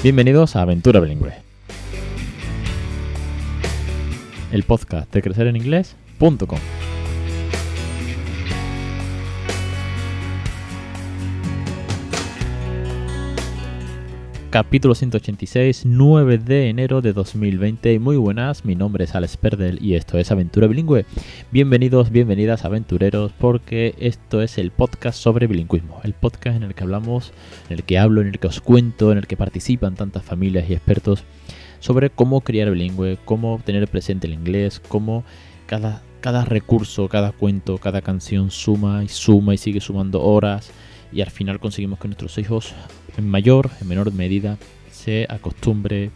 Bienvenidos a Aventura Bilingüe. El podcast de crecereninglés.com. Capítulo 186, 9 de enero de 2020. Muy buenas, mi nombre es Alex Perdel y esto es Aventura Bilingüe. Bienvenidos, bienvenidas aventureros, porque esto es el podcast sobre bilingüismo. El podcast en el que hablamos, en el que hablo, en el que os cuento, en el que participan tantas familias y expertos sobre cómo criar bilingüe, cómo tener presente el inglés, cómo cada, cada recurso, cada cuento, cada canción suma y suma y sigue sumando horas y al final conseguimos que nuestros hijos en mayor, en menor medida, se acostumbre,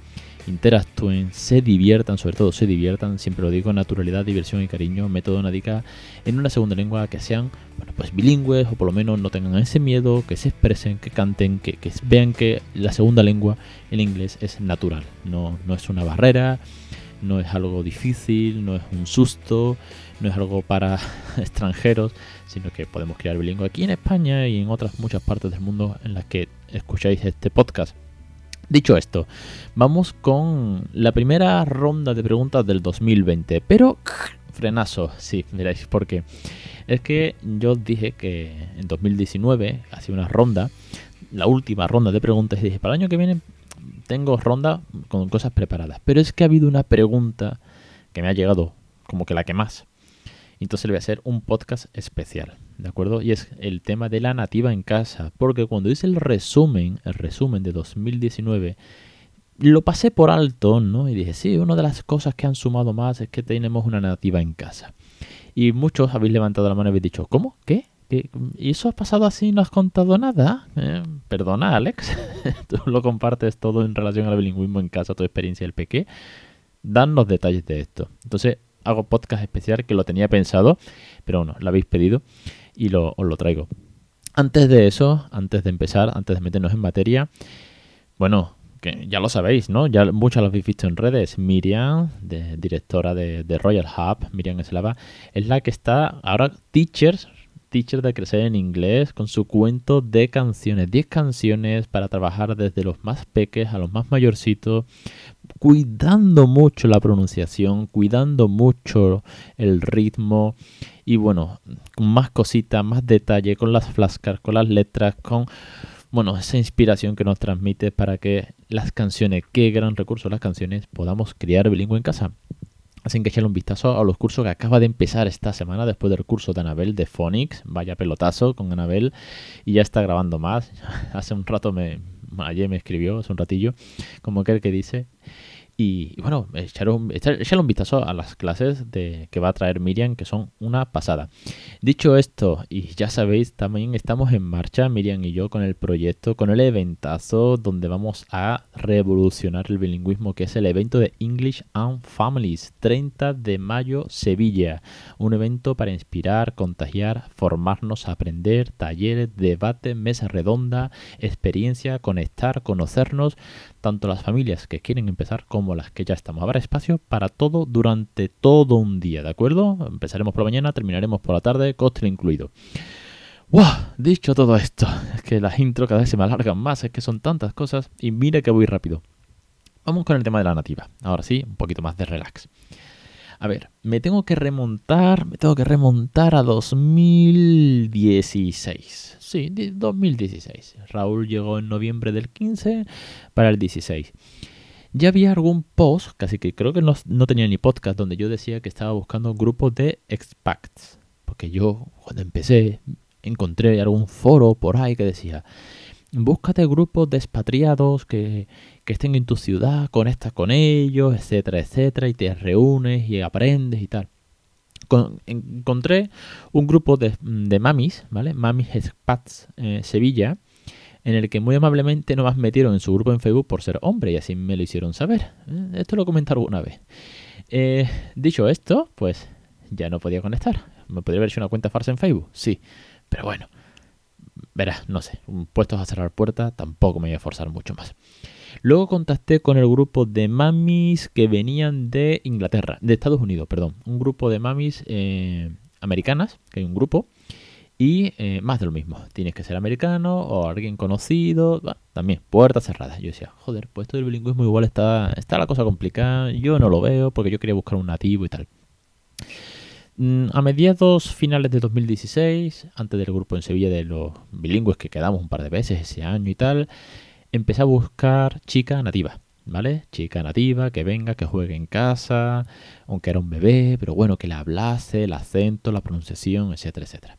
interactúen, se diviertan, sobre todo se diviertan, siempre lo digo, naturalidad, diversión y cariño, método Nadica, en una segunda lengua que sean, bueno, pues bilingües o por lo menos no tengan ese miedo, que se expresen, que canten, que, que vean que la segunda lengua, el inglés, es natural, no, no es una barrera, no es algo difícil, no es un susto, no es algo para extranjeros, sino que podemos crear bilingüe aquí en España y en otras muchas partes del mundo en las que escucháis este podcast. Dicho esto, vamos con la primera ronda de preguntas del 2020, pero frenazo, sí, veréis por qué. Es que yo dije que en 2019 hacía una ronda, la última ronda de preguntas, y dije, para el año que viene tengo ronda con cosas preparadas. Pero es que ha habido una pregunta que me ha llegado como que la que más. Entonces le voy a hacer un podcast especial, ¿de acuerdo? Y es el tema de la nativa en casa. Porque cuando hice el resumen, el resumen de 2019, lo pasé por alto, ¿no? Y dije, sí, una de las cosas que han sumado más es que tenemos una nativa en casa. Y muchos habéis levantado la mano y habéis dicho, ¿cómo? ¿Qué? ¿Y eso ha pasado así y no has contado nada? Eh, perdona, Alex. Tú lo compartes todo en relación al bilingüismo en casa, tu experiencia el peque. Dan los detalles de esto. Entonces, hago podcast especial que lo tenía pensado, pero bueno, lo habéis pedido y os lo traigo. Antes de eso, antes de empezar, antes de meternos en materia, bueno, que ya lo sabéis, ¿no? Ya muchas lo habéis visto en redes. Miriam, directora de, de, Royal Hub, Miriam Eslava, es la que está ahora Teachers Teacher de Crecer en Inglés con su cuento de canciones. 10 canciones para trabajar desde los más peques a los más mayorcitos, cuidando mucho la pronunciación, cuidando mucho el ritmo y bueno, más cositas, más detalle, con las flashcards, con las letras, con bueno, esa inspiración que nos transmite para que las canciones, qué gran recurso las canciones, podamos criar bilingüe en casa. Así que echarle un vistazo a los cursos que acaba de empezar esta semana después del curso de Anabel de Phonics. Vaya pelotazo con Anabel. Y ya está grabando más. Hace un rato me... Ayer me escribió, hace un ratillo, como aquel que dice, y, bueno, echar un, un vistazo a las clases de, que va a traer Miriam, que son una pasada. Dicho esto, y ya sabéis, también estamos en marcha, Miriam y yo, con el proyecto, con el eventazo donde vamos a revolucionar el bilingüismo, que es el evento de English and Families, 30 de mayo, Sevilla. Un evento para inspirar, contagiar, formarnos, aprender, talleres, debate, mesa redonda, experiencia, conectar, conocernos, tanto las familias que quieren empezar como las que ya estamos. Habrá espacio para todo durante todo un día, ¿de acuerdo? Empezaremos por la mañana, terminaremos por la tarde, coste incluido. ¡Wow! Dicho todo esto, es que las intro cada vez se me alargan más, es que son tantas cosas y mira que voy rápido. Vamos con el tema de la nativa. Ahora sí, un poquito más de relax. A ver, me tengo que remontar, me tengo que remontar a 2016. Sí, 2016. Raúl llegó en noviembre del 15 para el 16. Ya había algún post, casi que creo que no, tenía ni podcast, donde yo decía que estaba buscando grupos de expats. Porque yo, cuando empecé, encontré algún foro por ahí que decía, búscate grupos de expatriados que, que estén en tu ciudad, conectas con ellos, etcétera, etcétera, y te reúnes y aprendes y tal. encontré un grupo de, de mamis, ¿vale? Mamis Expats eh, Sevilla, en el que muy amablemente no me metieron en su grupo en Facebook por ser hombre y así me lo hicieron saber. Eh, esto lo comentaron una vez. Eh, dicho esto, pues ya no podía conectar. ¿Me podría haber hecho una cuenta farsa en Facebook? Sí. Pero bueno, verás, no sé. Puestos a cerrar puertas, tampoco me voy a forzar mucho más. Luego contacté con el grupo de mamis que venían de Inglaterra, de Estados Unidos, perdón. Un grupo de mamis eh, americanas, que hay un grupo Y eh, más de lo mismo, tienes que ser americano o alguien conocido, también, puertas cerradas. Yo decía, joder, pues esto del bilingüismo igual está, está la cosa complicada, yo no lo veo porque yo quería buscar un nativo y tal. Mm, a mediados finales de 2016, antes del grupo en Sevilla de los bilingües que quedamos un par de veces ese año y tal, empecé a buscar chica nativa. ¿vale? Chica nativa, que venga, que juegue en casa, aunque era un bebé, pero bueno, que le hablase, el acento, la pronunciación, etcétera, etcétera.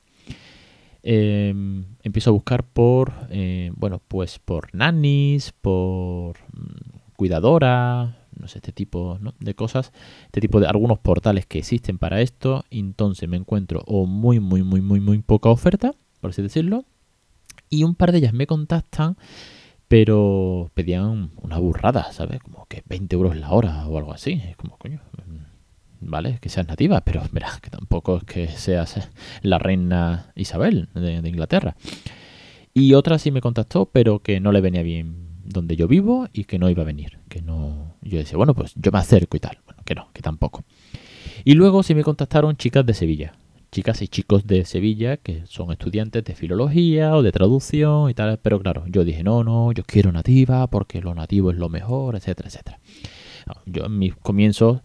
Em, empiezo a buscar por, eh, bueno, pues por nannies, por mm, cuidadora, no sé, este tipo de cosas, este tipo de algunos portales que existen para esto, entonces me encuentro o muy, muy, muy, muy, muy poca oferta, por así decirlo, y un par de ellas me contactan pero pedían una burrada, ¿sabes? Como que 20 euros la hora o algo así. Es como, coño, mm, vale, que seas nativa, pero verás que tampoco es que seas la reina Isabel de, Inglaterra. Y otra sí me contactó, pero que no le venía bien donde yo vivo y que no iba a venir. Que no. Yo decía, bueno, pues yo me acerco y tal. Bueno, que no, que tampoco. Y luego sí me contactaron chicas de Sevilla chicas y chicos de Sevilla que son estudiantes de filología o de traducción y tal, pero claro, yo dije, no, no, yo quiero nativa porque lo nativo es lo mejor, etcétera, etcétera. Yo en mis comienzos,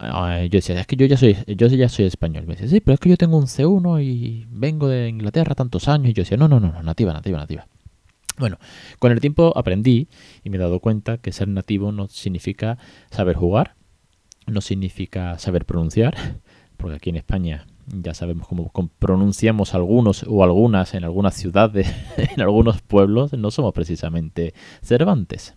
yo decía, es que yo ya soy, yo ya soy español. Me decía, sí, pero es que yo tengo un C1 y vengo de Inglaterra tantos años. Y yo decía, no, no, no nativa, nativa, nativa. Bueno, con el tiempo aprendí y me he dado cuenta que ser nativo no significa saber jugar, no significa saber pronunciar, porque aquí en España ya sabemos cómo pronunciamos algunos o algunas en algunas ciudades, en algunos pueblos, no somos precisamente Cervantes.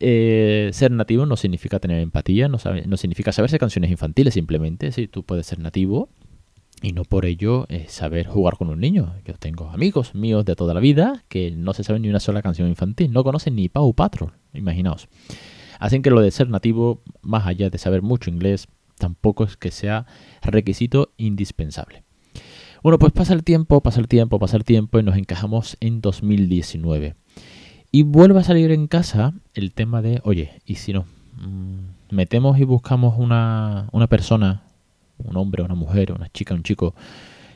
Eh, ser nativo no significa tener empatía, no, no, significa saberse canciones infantiles simplemente. Sí, tú puedes ser nativo y no por ello eh, saber jugar con un niño. Yo tengo amigos míos de toda la vida que no se saben ni una sola canción infantil, no conocen ni Pau Patrol, imaginaos. Así que lo de ser nativo, más allá de saber mucho inglés, tampoco es que sea requisito indispensable. Bueno, pues pasa el tiempo, pasa el tiempo, pasa el tiempo y nos encajamos en 2019. Y vuelve a salir en casa el tema de, oye, ¿y si no? Mm, metemos y buscamos una, persona, un hombre, una mujer, una chica, un chico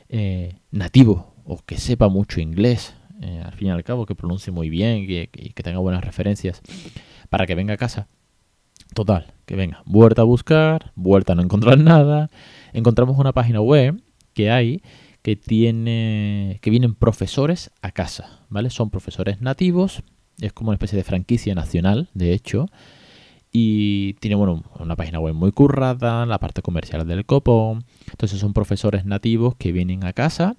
eh, nativo o que sepa mucho inglés, eh, al fin y al cabo, que pronuncie muy bien y que tenga buenas referencias, para que venga a casa Total, que venga, vuelta a buscar, vuelta a no encontrar nada. Encontramos una página web que hay que tiene que vienen profesores a casa, ¿vale? Son profesores nativos, es como una especie de franquicia nacional, de hecho, y tiene bueno, una página web muy currada, la parte comercial del copón. Entonces son profesores nativos que vienen a casa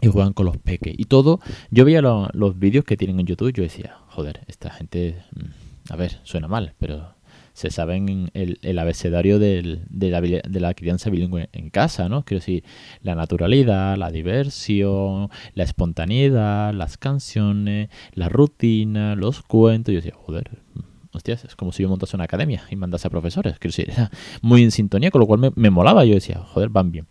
y juegan con los peques y todo. Yo veía los vídeos que tienen en YouTube, yo decía, joder, esta gente, mm, a ver, suena mal, pero se saben el, el abecedario del, de, la, de, la, crianza bilingüe en casa, ¿no? Quiero decir, la naturalidad, la diversión, la espontaneidad, las canciones, la rutina, los cuentos. Yo decía, joder, hostias, es como si yo montase una academia y mandase a profesores. Quiero decir, era muy en sintonía, con lo cual me, molaba. Yo decía, joder, van bien.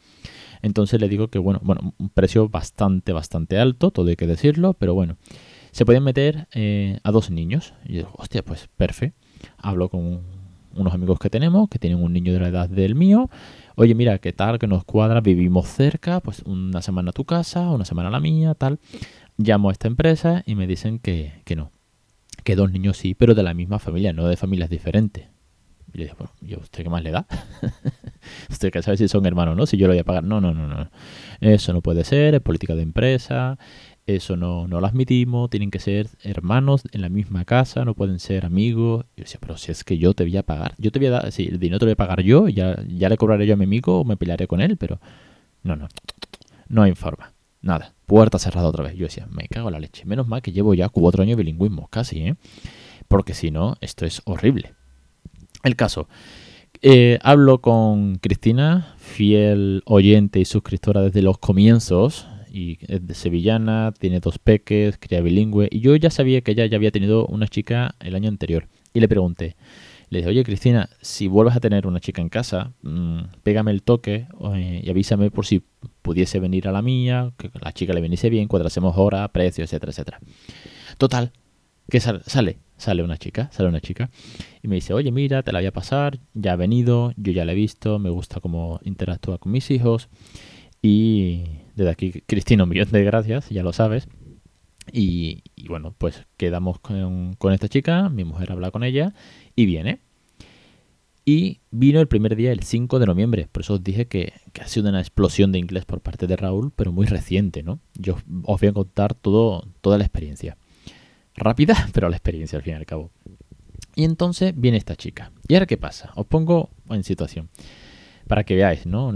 Entonces le digo que, bueno, bueno, un precio bastante, bastante alto, todo hay que decirlo, pero bueno, se pueden meter eh, a dos niños. Y yo digo, hostia, pues perfecto hablo con unos amigos que tenemos que tienen un niño de la edad del mío. Oye, mira, ¿qué tal? Que nos cuadra, vivimos cerca, pues una semana a tu casa, una semana a la mía, tal. Llamo a esta empresa y me dicen que, que no. Que dos niños sí, pero de la misma familia, no de familias diferentes. Y yo digo, bueno, ¿y usted qué más le da? usted que sabe si son hermanos, ¿no? Si yo lo voy a pagar. No, no, no, no. Eso no puede ser, es política de empresa, eso no, no lo admitimos, tienen que ser hermanos en la misma casa, no pueden ser amigos. Yo decía, pero si es que yo te voy a pagar, yo te voy a dar, si el dinero te lo voy a pagar yo, ya, ya le cobraré yo a mi amigo o me pelearé con él, pero no, no, no hay forma. Nada, puerta cerrada otra vez. Yo decía, me cago en la leche. Menos mal que llevo ya cuatro años de bilingüismo, casi, ¿eh? Porque si no, esto es horrible. El caso. Eh, hablo con Cristina, fiel oyente y suscriptora desde los comienzos y es de sevillana, tiene dos peques, cría bilingüe. Y yo ya sabía que ella ya había tenido una chica el año anterior. Y le pregunté, le dije, oye Cristina, si vuelves a tener una chica en casa, mm, pégame el toque y avísame por si pudiese venir a la mía, que la chica le viniese bien, cuadrasemos hora, precio, etcétera, etcétera. Total, que sale, sale, sale una chica, sale una chica y me dice, oye mira, te la voy a pasar, ya ha venido, yo ya la he visto, me gusta cómo interactúa con mis hijos Y desde aquí, Cristina, un millón de gracias, ya lo sabes. Y, y bueno, pues quedamos con, con, esta chica, mi mujer habla con ella y viene. Y vino el primer día, el 5 de noviembre. Por eso os dije que, que, ha sido una explosión de inglés por parte de Raúl, pero muy reciente, ¿no? Yo os voy a contar todo, toda la experiencia. Rápida, pero la experiencia al fin y al cabo. Y entonces viene esta chica. ¿Y ahora qué pasa? Os pongo en situación. Para que veáis, ¿no?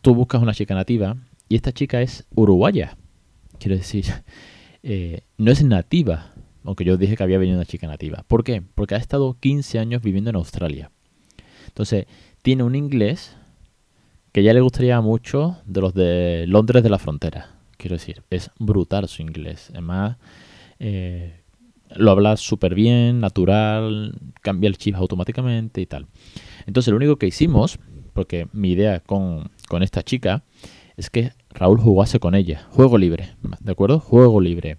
Tú buscas una chica nativa y esta chica es uruguaya. Quiero decir, eh, no es nativa, aunque yo dije que había venido una chica nativa. ¿Por qué? Porque ha estado 15 años viviendo en Australia. Entonces, tiene un inglés que ya le gustaría mucho de los de Londres de la frontera. Quiero decir, es brutal su inglés. Además, eh, lo habla súper bien, natural, cambia el chip automáticamente y tal. Entonces, lo único que hicimos, porque mi idea con, con esta chica es que Raúl jugase con ella. Juego libre, ¿de acuerdo? Juego libre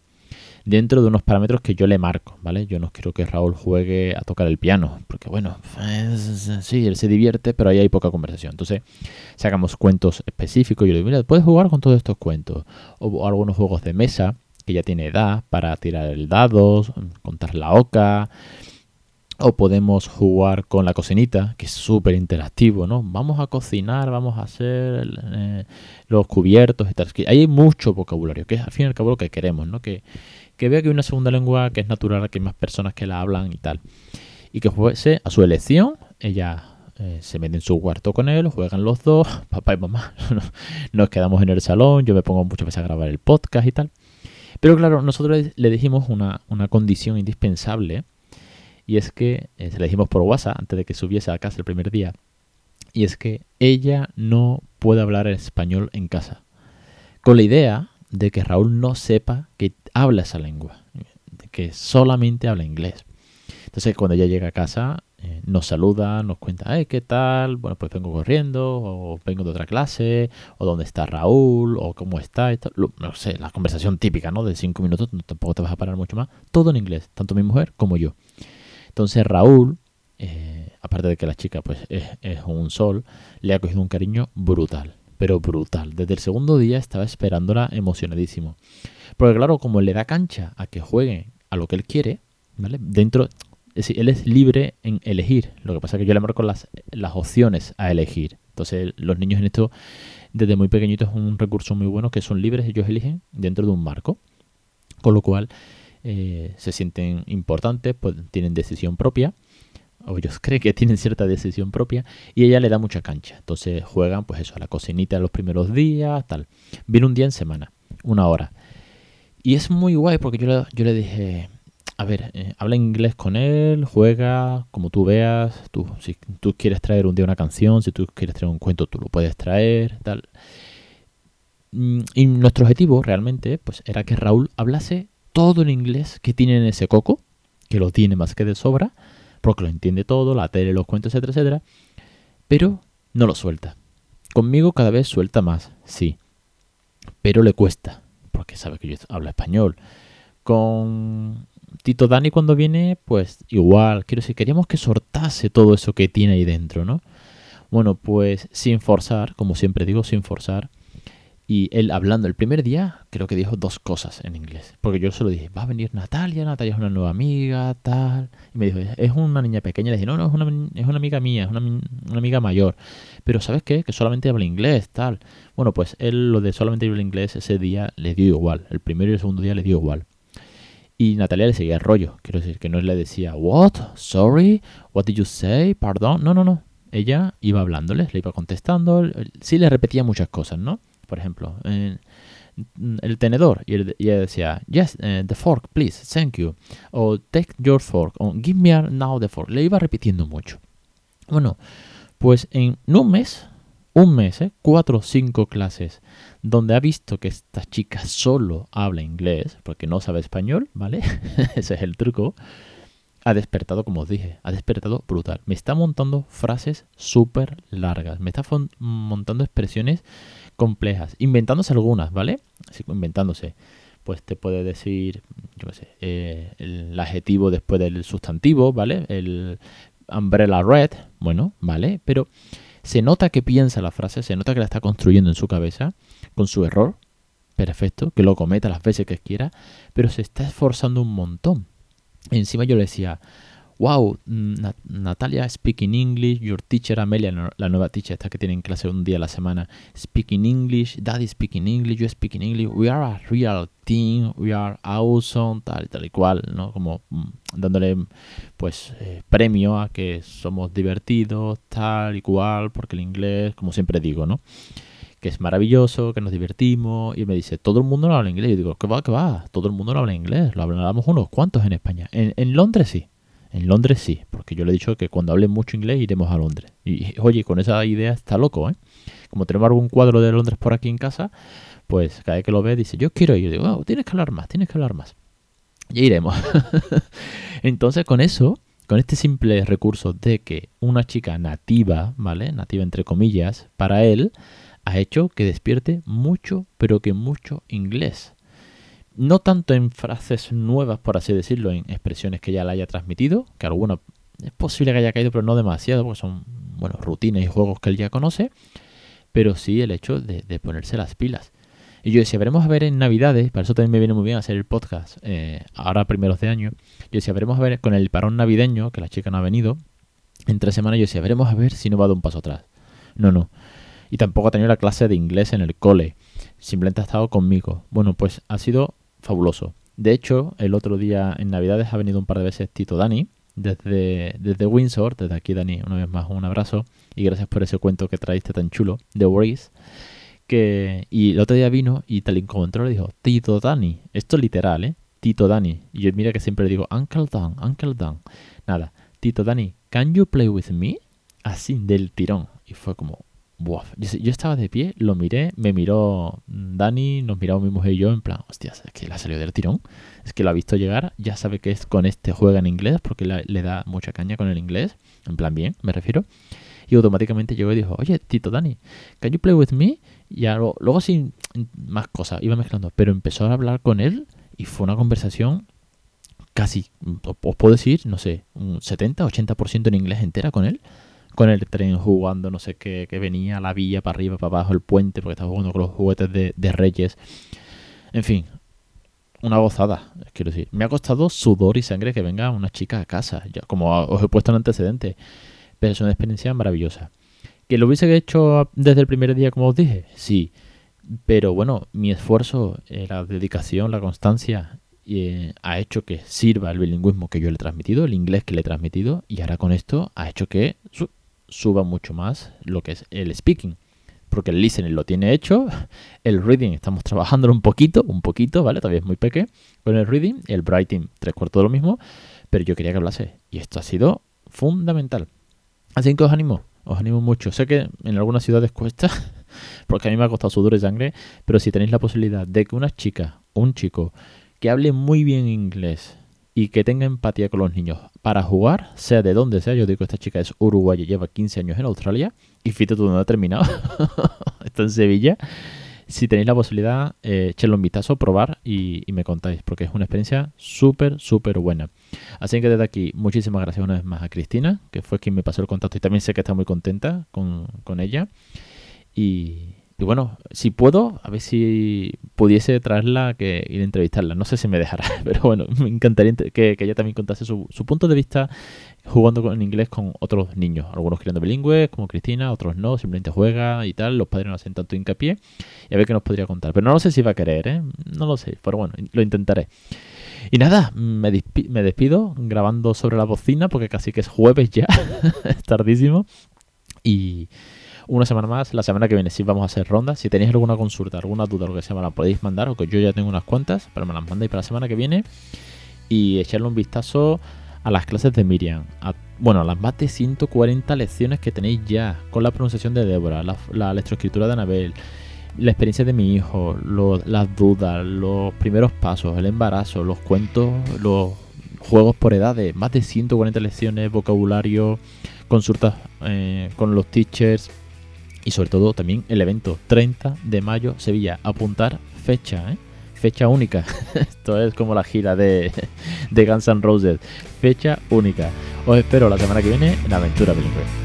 dentro de unos parámetros que yo le marco, ¿vale? Yo no quiero que Raúl juegue a tocar el piano, porque bueno, sí, él se divierte, pero ahí hay poca conversación. Entonces, sacamos cuentos específicos, yo digo, mira, puedes jugar con todos estos cuentos, o, algunos juegos de mesa, que ya tiene edad para tirar el dado, contar la oca, o podemos jugar con la cocinita, que es súper interactivo, ¿no? Vamos a cocinar, vamos a hacer eh, los cubiertos y tal. Hay mucho vocabulario, que es al fin y al cabo lo que queremos, ¿no? Que, que vea que hay una segunda lengua que es natural, que hay más personas que la hablan y tal. Y que fuese a su elección, ella eh, se mete en su cuarto con él, juegan los dos, papá y mamá. Nos quedamos en el salón, yo me pongo muchas veces a grabar el podcast y tal. Pero claro, nosotros le dijimos una, una condición indispensable y es que eh, se le dijimos por WhatsApp antes de que subiese a casa el primer día. Y es que ella no puede hablar español en casa. Con la idea de que Raúl no sepa que habla esa lengua, que solamente habla inglés. Entonces cuando ella llega a casa eh, nos saluda, nos cuenta, ¿qué tal? Bueno, pues vengo corriendo, o vengo de otra clase, o dónde está Raúl, o cómo está, no sé, la conversación típica, ¿no? De cinco minutos, tampoco te vas a parar mucho más, todo en inglés, tanto mi mujer como yo. Entonces Raúl, eh, aparte de que la chica pues es, un sol, le ha cogido un cariño brutal, pero brutal. Desde el segundo día estaba esperándola emocionadísimo. Porque claro, como le da cancha a que juegue a lo que él quiere, ¿vale? Dentro, es él es libre en elegir. Lo que pasa es que yo le marco las, las opciones a elegir. Entonces los niños en esto, desde muy pequeñitos, es un recurso muy bueno que son libres, ellos eligen dentro de un marco. Con lo cual, eh, se sienten importantes, pues tienen decisión propia, o ellos creen que tienen cierta decisión propia, y ella le da mucha cancha. Entonces juegan, pues eso, a la cocinita los primeros días, tal. Viene un día en semana, una hora. Y es muy guay porque yo le, dije, a ver, eh, habla inglés con él, juega como tú veas. Tú, si tú quieres traer un día una canción, si tú quieres traer un cuento, tú lo puedes traer, tal. Mm, y nuestro objetivo realmente, pues, era que Raúl hablase todo en inglés que tiene en ese coco, que lo tiene más que de sobra, porque lo entiende todo, la tele, los cuentos, etcétera, etcétera, pero no lo suelta. Conmigo cada vez suelta más, sí, pero le cuesta, porque sabe que yo hablo español. Con Tito Dani cuando viene, pues igual, quiero decir, queríamos que sortase todo eso que tiene ahí dentro, ¿no? Bueno, pues sin forzar, como siempre digo, sin forzar, y él hablando el primer día, creo que dijo dos cosas en inglés. Porque yo solo dije, va a venir Natalia, Natalia es una nueva amiga, tal. Y me dijo, es una niña pequeña. Le dije, no, no, es una, es una amiga mía, es una, una, amiga mayor. Pero ¿sabes qué? Que solamente habla inglés, tal. Bueno, pues él lo de solamente habla inglés ese día le dio igual. El primero y el segundo día le dio igual. Y Natalia le seguía el rollo. Quiero decir, que no le decía, what? Sorry? What did you say? Pardon? No, no, no. Ella iba hablándoles, le iba contestando. Sí le repetía muchas cosas, ¿no? Por ejemplo, el tenedor y, ella decía, yes, eh, the fork, please, thank you, o take your fork, o give me now the fork. Le iba repitiendo mucho. Bueno, pues en un mes, un mes, ¿eh? cuatro o cinco clases, donde ha visto que esta chica solo habla inglés, porque no sabe español, ¿vale? Ese es el truco. Ha despertado, como os dije, ha despertado brutal. Me está montando frases súper largas. Me está montando expresiones complejas, inventándose algunas, ¿vale? Así, inventándose. Pues te puede decir, yo qué sé, eh, el adjetivo después del sustantivo, ¿vale? El umbrella red, bueno, ¿vale? Pero Se nota que piensa la frase, se nota que la está construyendo en su cabeza, con su error, perfecto, que lo cometa las veces que quiera, pero se está esforzando un montón. encima yo le decía, wow, Natalia speaking English, your teacher Amelia, la nueva teacher esta que tiene en clase un día a la semana, speaking English, daddy speaking English, you speaking English, we are a real team, we are awesome, tal y tal y cual, ¿no? Como mm, dándole pues eh, premio a que somos divertidos, tal y cual, porque el inglés, como siempre digo, ¿no? que es maravilloso, que nos divertimos, y me dice, todo el mundo no habla inglés. Yo digo, ¿qué va, qué va? Todo el mundo no habla inglés, lo hablamos unos cuantos en España. en Londres sí, en Londres sí, porque yo le he dicho que cuando hable mucho inglés iremos a Londres. Y oye, con esa idea está loco, ¿eh? Como tenemos algún cuadro de Londres por aquí en casa, pues cada vez que lo ve dice, yo quiero ir. Y digo, oh, tienes que hablar más, tienes que hablar más. Y iremos. Entonces con eso, con este simple recurso de que una chica nativa, ¿vale? Nativa entre comillas, para él, ha hecho que despierte mucho, pero que mucho inglés no tanto en frases nuevas, por así decirlo, en expresiones que ya la haya transmitido, que alguna es posible que haya caído, pero no demasiado, porque son, bueno, rutinas y juegos que él ya conoce, pero sí el hecho de, ponerse las pilas. Y yo decía, veremos a ver en Navidades, para eso también me viene muy bien hacer el podcast, eh, ahora primeros de año, yo decía, veremos a ver con el parón navideño, que la chica no ha venido, en tres semanas yo decía, veremos a ver si no va de un paso atrás. No, no. Y tampoco ha tenido la clase de inglés en el cole. Simplemente ha estado conmigo. Bueno, pues ha sido fabuloso. De hecho, el otro día en Navidades ha venido un par de veces Tito Dani, desde, desde Windsor, desde aquí Dani, una vez más un abrazo y gracias por ese cuento que traíste tan chulo de Worries. Que, y el otro día vino y tal encontró le dijo, Tito Dani, esto es literal, ¿eh? Tito Dani. Y yo mira que siempre le digo, Uncle Dan, Uncle Dan. Nada, Tito Dani, ¿can you play with me? Así, del tirón. Y fue como, yo, estaba de pie, lo miré, me miró Dani, nos miramos mi mujer y yo en plan, hostias, es que la salió del tirón, es que lo ha visto llegar, ya sabe que es con este juega en inglés porque le da mucha caña con el inglés, en plan bien, me refiero. Y automáticamente llegó y dijo, oye, Tito Dani, can you play with me? Y luego, luego sin más cosas, iba mezclando, pero empezó a hablar con él y fue una conversación casi, os puedo decir, no sé, un 70, 80% en inglés entera con él con el tren jugando no sé qué, que venía la villa para arriba, para abajo, el puente, porque estaba jugando con los juguetes de, Reyes. En fin, una gozada, quiero decir. Me ha costado sudor y sangre que venga una chica a casa, ya como os he puesto en antecedente, pero es una experiencia maravillosa. ¿Que lo hubiese hecho desde el primer día, como os dije? Sí. Pero bueno, mi esfuerzo, eh, la dedicación, la constancia eh, ha hecho que sirva el bilingüismo que yo le he transmitido, el inglés que le he transmitido, y ahora con esto ha hecho que suba mucho más lo que es el speaking. Porque el listening lo tiene hecho, el reading estamos trabajándolo un poquito, un poquito, ¿vale? Todavía es muy pequeño con el reading, el writing tres cuartos de lo mismo, pero yo quería que hablase. Y esto ha sido fundamental. Así que os animo, os animo mucho. Sé que en algunas ciudades cuesta, porque a mí me ha costado sudor y sangre, pero si tenéis la posibilidad de que una chica un chico que hable muy bien inglés y que tenga empatía con los niños para jugar, sea de donde sea. Yo digo que esta chica es uruguaya, lleva 15 años en Australia y fíjate tú ha terminado. Está en Sevilla. Si tenéis la posibilidad, eh, echenlo un vistazo, probar y, me contáis, porque es una experiencia súper, súper buena. Así que desde aquí, muchísimas gracias una vez más a Cristina, que fue quien me pasó el contacto y también sé que está muy contenta con, con ella. Y, y bueno, si puedo, a ver si pudiese traerla que ir a entrevistarla. No sé si me dejará, pero bueno, me encantaría que, ella también contase su, punto de vista jugando en inglés con otros niños. Algunos criando bilingües, como Cristina, otros no, simplemente juega y tal. Los padres no hacen tanto hincapié. Y a ver qué nos podría contar. Pero no lo sé si va a querer, ¿eh? No lo sé, pero bueno, lo intentaré. Y nada, me, me despido grabando sobre la bocina porque casi que es jueves ya, es tardísimo. Y una semana más. La semana que viene sí vamos a hacer rondas. Si tenéis alguna consulta, alguna duda, lo que sea, me la podéis mandar. O que yo ya tengo unas cuantas, pero me las mandáis para la semana que viene. Y echarle un vistazo a las clases de Miriam. bueno, a las más de 140 lecciones que tenéis ya con la pronunciación de Débora, la, la lectoescritura de Anabel, la experiencia de mi hijo, las dudas, los primeros pasos, el embarazo, los cuentos, los juegos por edades, más de 140 lecciones, vocabulario, consultas eh, con los teachers, y sobre todo también el evento 30 de mayo Sevilla. Apuntar fecha, ¿eh? fecha única. Esto es como la gira de, de Guns N' Roses. Fecha única. Os espero la semana que viene en Aventura Bilingüe.